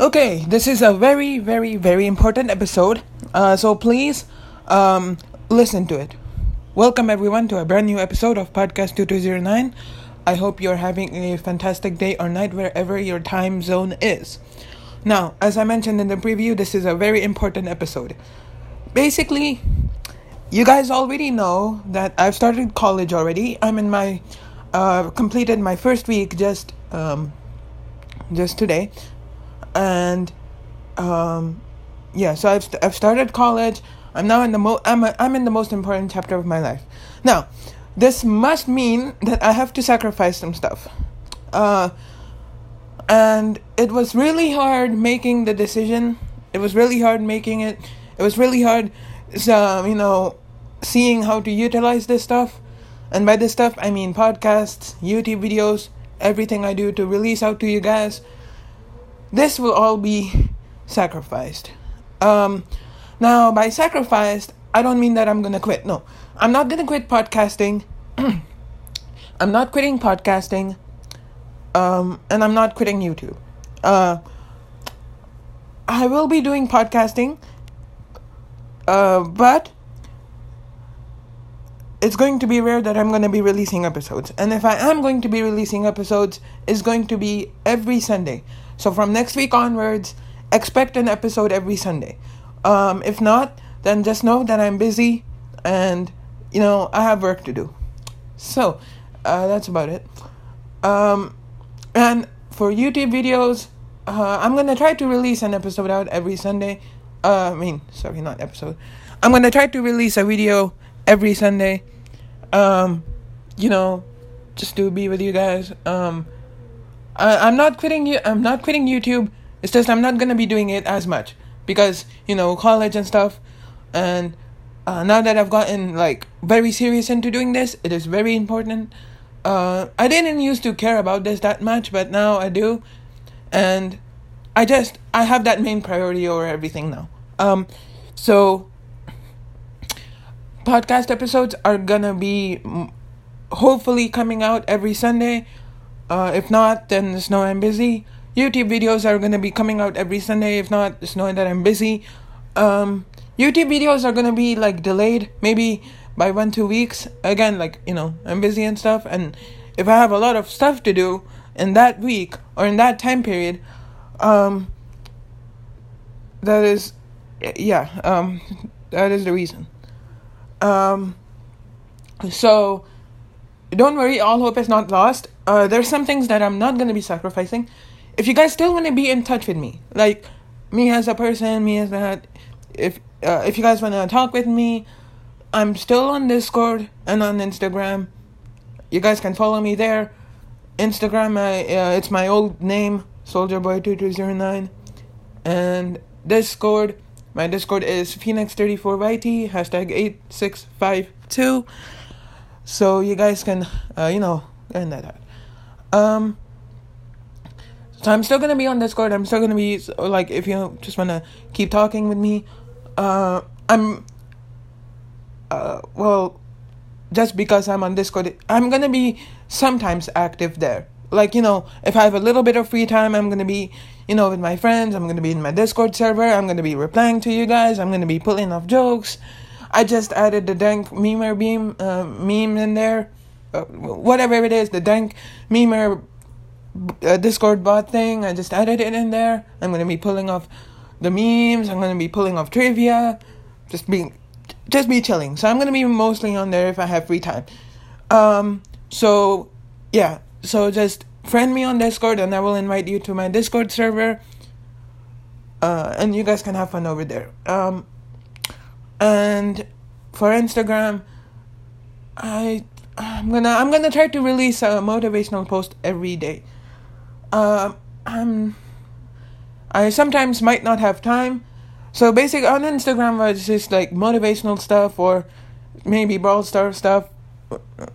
Okay, this is a very, very, very important episode. Uh, so please um, listen to it. Welcome everyone to a brand new episode of Podcast 2209. I hope you're having a fantastic day or night wherever your time zone is. Now, as I mentioned in the preview, this is a very important episode. Basically, you guys already know that I've started college already. I'm in my uh, completed my first week just um, just today, and um, yeah. So I've I've started college. I'm now in the mo I'm I'm in the most important chapter of my life. Now, this must mean that I have to sacrifice some stuff. Uh, and it was really hard making the decision. It was really hard making it. It was really hard, so, you know, seeing how to utilize this stuff. And by this stuff, I mean podcasts, YouTube videos, everything I do to release out to you guys. This will all be sacrificed. Um, now, by sacrificed, I don't mean that I'm gonna quit. No, I'm not gonna quit podcasting. I'm not quitting podcasting. Um, and I'm not quitting YouTube. Uh, I will be doing podcasting. Uh, but it's going to be rare that I'm going to be releasing episodes. And if I am going to be releasing episodes, it's going to be every Sunday. So from next week onwards, expect an episode every Sunday. Um, if not, then just know that I'm busy and, you know, I have work to do. So, uh, that's about it. Um, and for YouTube videos, uh, I'm gonna try to release an episode out every Sunday. Uh, I mean, sorry, not episode. I'm gonna try to release a video every Sunday. Um, you know, just to be with you guys. Um, I, I'm not quitting you. I'm not quitting YouTube. It's just I'm not gonna be doing it as much because you know college and stuff. And uh, now that I've gotten like very serious into doing this, it is very important. Uh, I didn't used to care about this that much, but now I do, and I just I have that main priority over everything now. Um, so podcast episodes are gonna be hopefully coming out every Sunday. Uh, if not, then just know I'm busy. YouTube videos are gonna be coming out every Sunday. If not, just know that I'm busy. Um, YouTube videos are gonna be like delayed, maybe by one two weeks. Again, like you know, I'm busy and stuff, and if I have a lot of stuff to do in that week or in that time period, um, that is, yeah, um, that is the reason. Um, so don't worry, all hope is not lost. Uh, there's some things that I'm not gonna be sacrificing. If you guys still wanna be in touch with me, like me as a person, me as that, if uh, if you guys wanna talk with me, I'm still on Discord and on Instagram. You guys can follow me there. Instagram, I, uh, it's my old name, Soldier Boy two two zero nine, and Discord. My Discord is Phoenix34YT, hashtag 8652. So you guys can, uh, you know, end that out. Um, so I'm still gonna be on Discord. I'm still gonna be, like, if you just wanna keep talking with me, uh, I'm, uh, well, just because I'm on Discord, I'm gonna be sometimes active there. Like, you know, if I have a little bit of free time, I'm gonna be, you know, with my friends. I'm gonna be in my Discord server. I'm gonna be replying to you guys. I'm gonna be pulling off jokes. I just added the dank memer beam uh, meme in there, uh, whatever it is, the dank memer uh, Discord bot thing. I just added it in there. I'm gonna be pulling off the memes. I'm gonna be pulling off trivia, just being, just be chilling. So I'm gonna be mostly on there if I have free time. Um, so yeah, so just friend me on Discord and I will invite you to my Discord server. Uh, and you guys can have fun over there. Um, and for Instagram, I I'm gonna I'm gonna try to release a motivational post every day. Uh, I'm I sometimes might not have time, so basically on Instagram it's just like motivational stuff or maybe Brawl Star stuff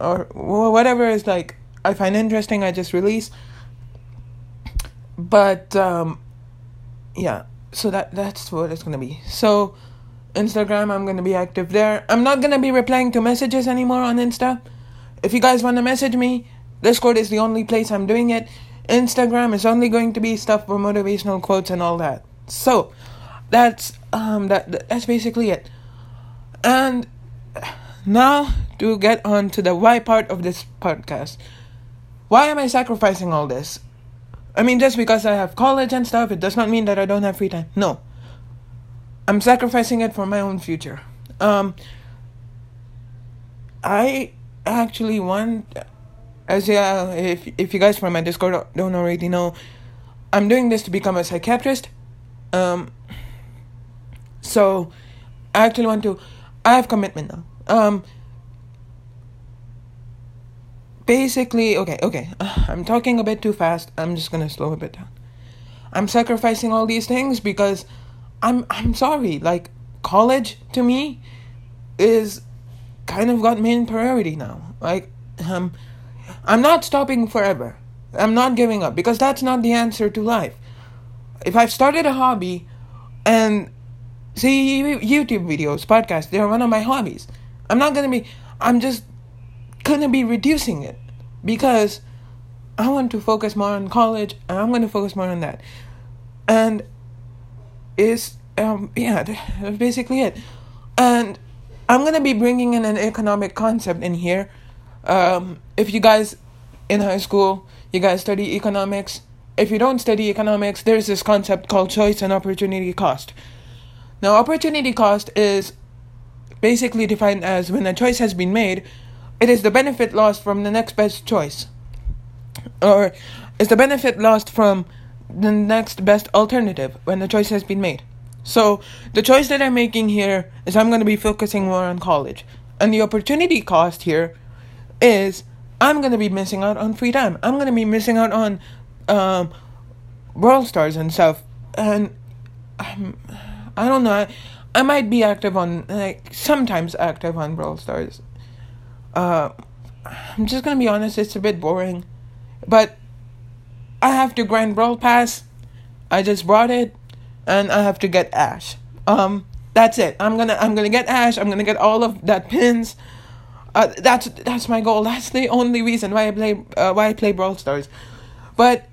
or whatever is like I find interesting. I just release. But um, yeah, so that that's what it's gonna be. So Instagram, I'm gonna be active there. I'm not gonna be replying to messages anymore on Insta. If you guys wanna message me, Discord is the only place I'm doing it. Instagram is only going to be stuff for motivational quotes and all that. So that's um that that's basically it. And now to get on to the why part of this podcast. Why am I sacrificing all this? I mean, just because I have college and stuff, it does not mean that I don't have free time. No. I'm sacrificing it for my own future. Um, I actually want, as yeah, if if you guys from my Discord don't already know, I'm doing this to become a psychiatrist. Um, so I actually want to. I have commitment now. Um, basically, okay, okay. I'm talking a bit too fast. I'm just gonna slow a bit down. I'm sacrificing all these things because I'm I'm sorry. Like college to me is kind of got main priority now. Like um I'm not stopping forever. I'm not giving up because that's not the answer to life. If I've started a hobby and see YouTube videos, podcasts, they're one of my hobbies. I'm not gonna be I'm just gonna be reducing it because I want to focus more on college and I'm gonna focus more on that. And is um yeah, that's basically it. And I'm gonna be bringing in an economic concept in here. Um, if you guys in high school, you guys study economics. If you don't study economics, there's this concept called choice and opportunity cost. Now, opportunity cost is basically defined as when a choice has been made, it is the benefit lost from the next best choice, or is the benefit lost from the next best alternative when the choice has been made. So, the choice that I'm making here is I'm going to be focusing more on college. And the opportunity cost here is I'm going to be missing out on free time. I'm going to be missing out on um, Brawl Stars and stuff. And um, I don't know. I, I might be active on, like, sometimes active on Brawl Stars. Uh, I'm just to be honest, it's a bit boring. But I have to grind Brawl Pass. I just brought it and I have to get Ash. Um, that's it. I'm gonna I'm gonna get Ash. I'm gonna get all of that pins. Uh, that's that's my goal. That's the only reason why I play uh, why I play Brawl Stars. But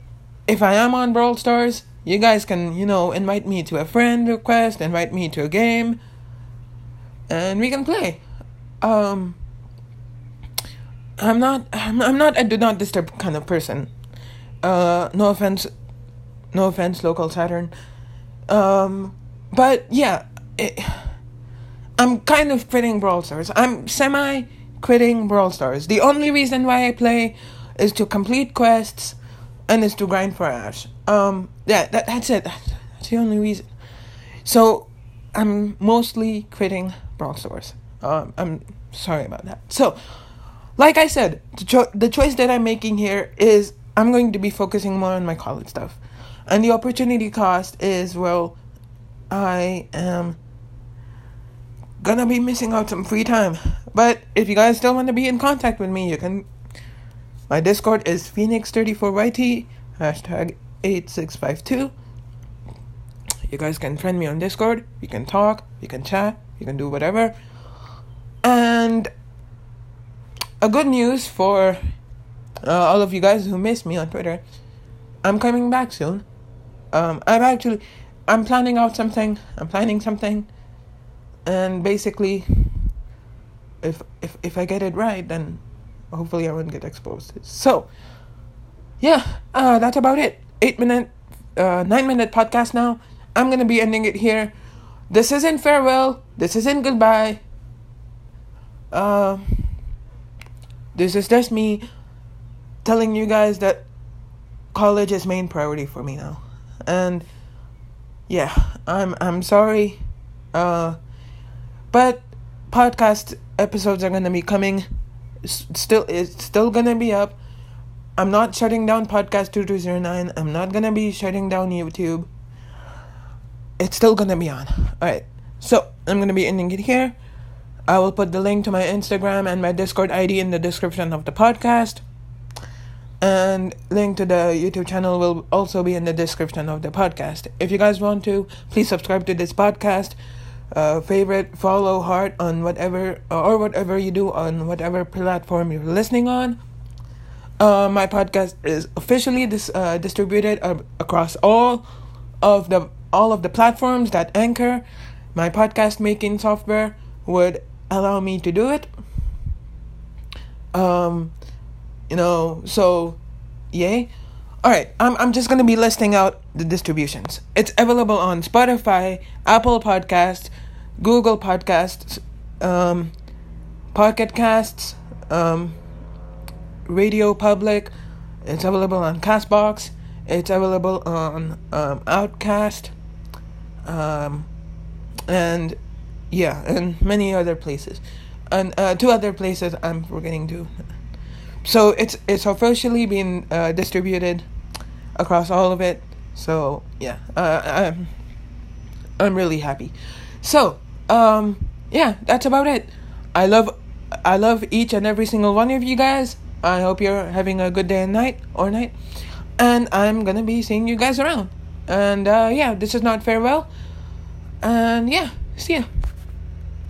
if I am on Brawl Stars, you guys can you know invite me to a friend request, invite me to a game, and we can play. Um, I'm not I'm, I'm not a do not disturb kind of person. Uh, no offense, no offense, local Saturn. Um, but yeah, it, I'm kind of quitting Brawl Stars. I'm semi quitting Brawl Stars. The only reason why I play is to complete quests and is to grind for Ash. Um, yeah, that, that's it. That's the only reason. So, I'm mostly quitting Brawl Stars. Um, I'm sorry about that. So, like I said, the, cho- the choice that I'm making here is I'm going to be focusing more on my college stuff. And the opportunity cost is, well, I am gonna be missing out some free time. But if you guys still want to be in contact with me, you can. My Discord is Phoenix34YT, hashtag 8652. You guys can friend me on Discord. You can talk, you can chat, you can do whatever. And a good news for uh, all of you guys who miss me on Twitter I'm coming back soon. Um, I'm actually, I'm planning out something. I'm planning something, and basically, if if if I get it right, then hopefully I won't get exposed. So, yeah, uh, that's about it. Eight minute, uh, nine minute podcast now. I'm gonna be ending it here. This isn't farewell. This isn't goodbye. Uh, this is just me telling you guys that college is main priority for me now and yeah, I'm I'm sorry, uh, but podcast episodes are gonna be coming. Still, it's still gonna be up. I'm not shutting down podcast two two zero nine. I'm not gonna be shutting down YouTube. It's still gonna be on. All right, so I'm gonna be ending it here. I will put the link to my Instagram and my Discord ID in the description of the podcast and link to the YouTube channel will also be in the description of the podcast. If you guys want to, please subscribe to this podcast. Uh, favorite, follow, heart on whatever or whatever you do on whatever platform you're listening on. Uh, my podcast is officially dis- uh, distributed across all of the all of the platforms that Anchor, my podcast making software, would allow me to do it. Um, you know, so yay. All right, I'm I'm just gonna be listing out the distributions. It's available on Spotify, Apple Podcasts, Google Podcasts, um, Pocket Casts, um, Radio Public. It's available on Castbox. It's available on um, Overcast, um, and yeah, and many other places, and uh, two other places I'm forgetting to. So it's it's officially been uh, distributed across all of it. So yeah, uh, I'm I'm really happy. So um, yeah, that's about it. I love I love each and every single one of you guys. I hope you're having a good day and night or night. And I'm gonna be seeing you guys around. And uh, yeah, this is not farewell. And yeah, see ya.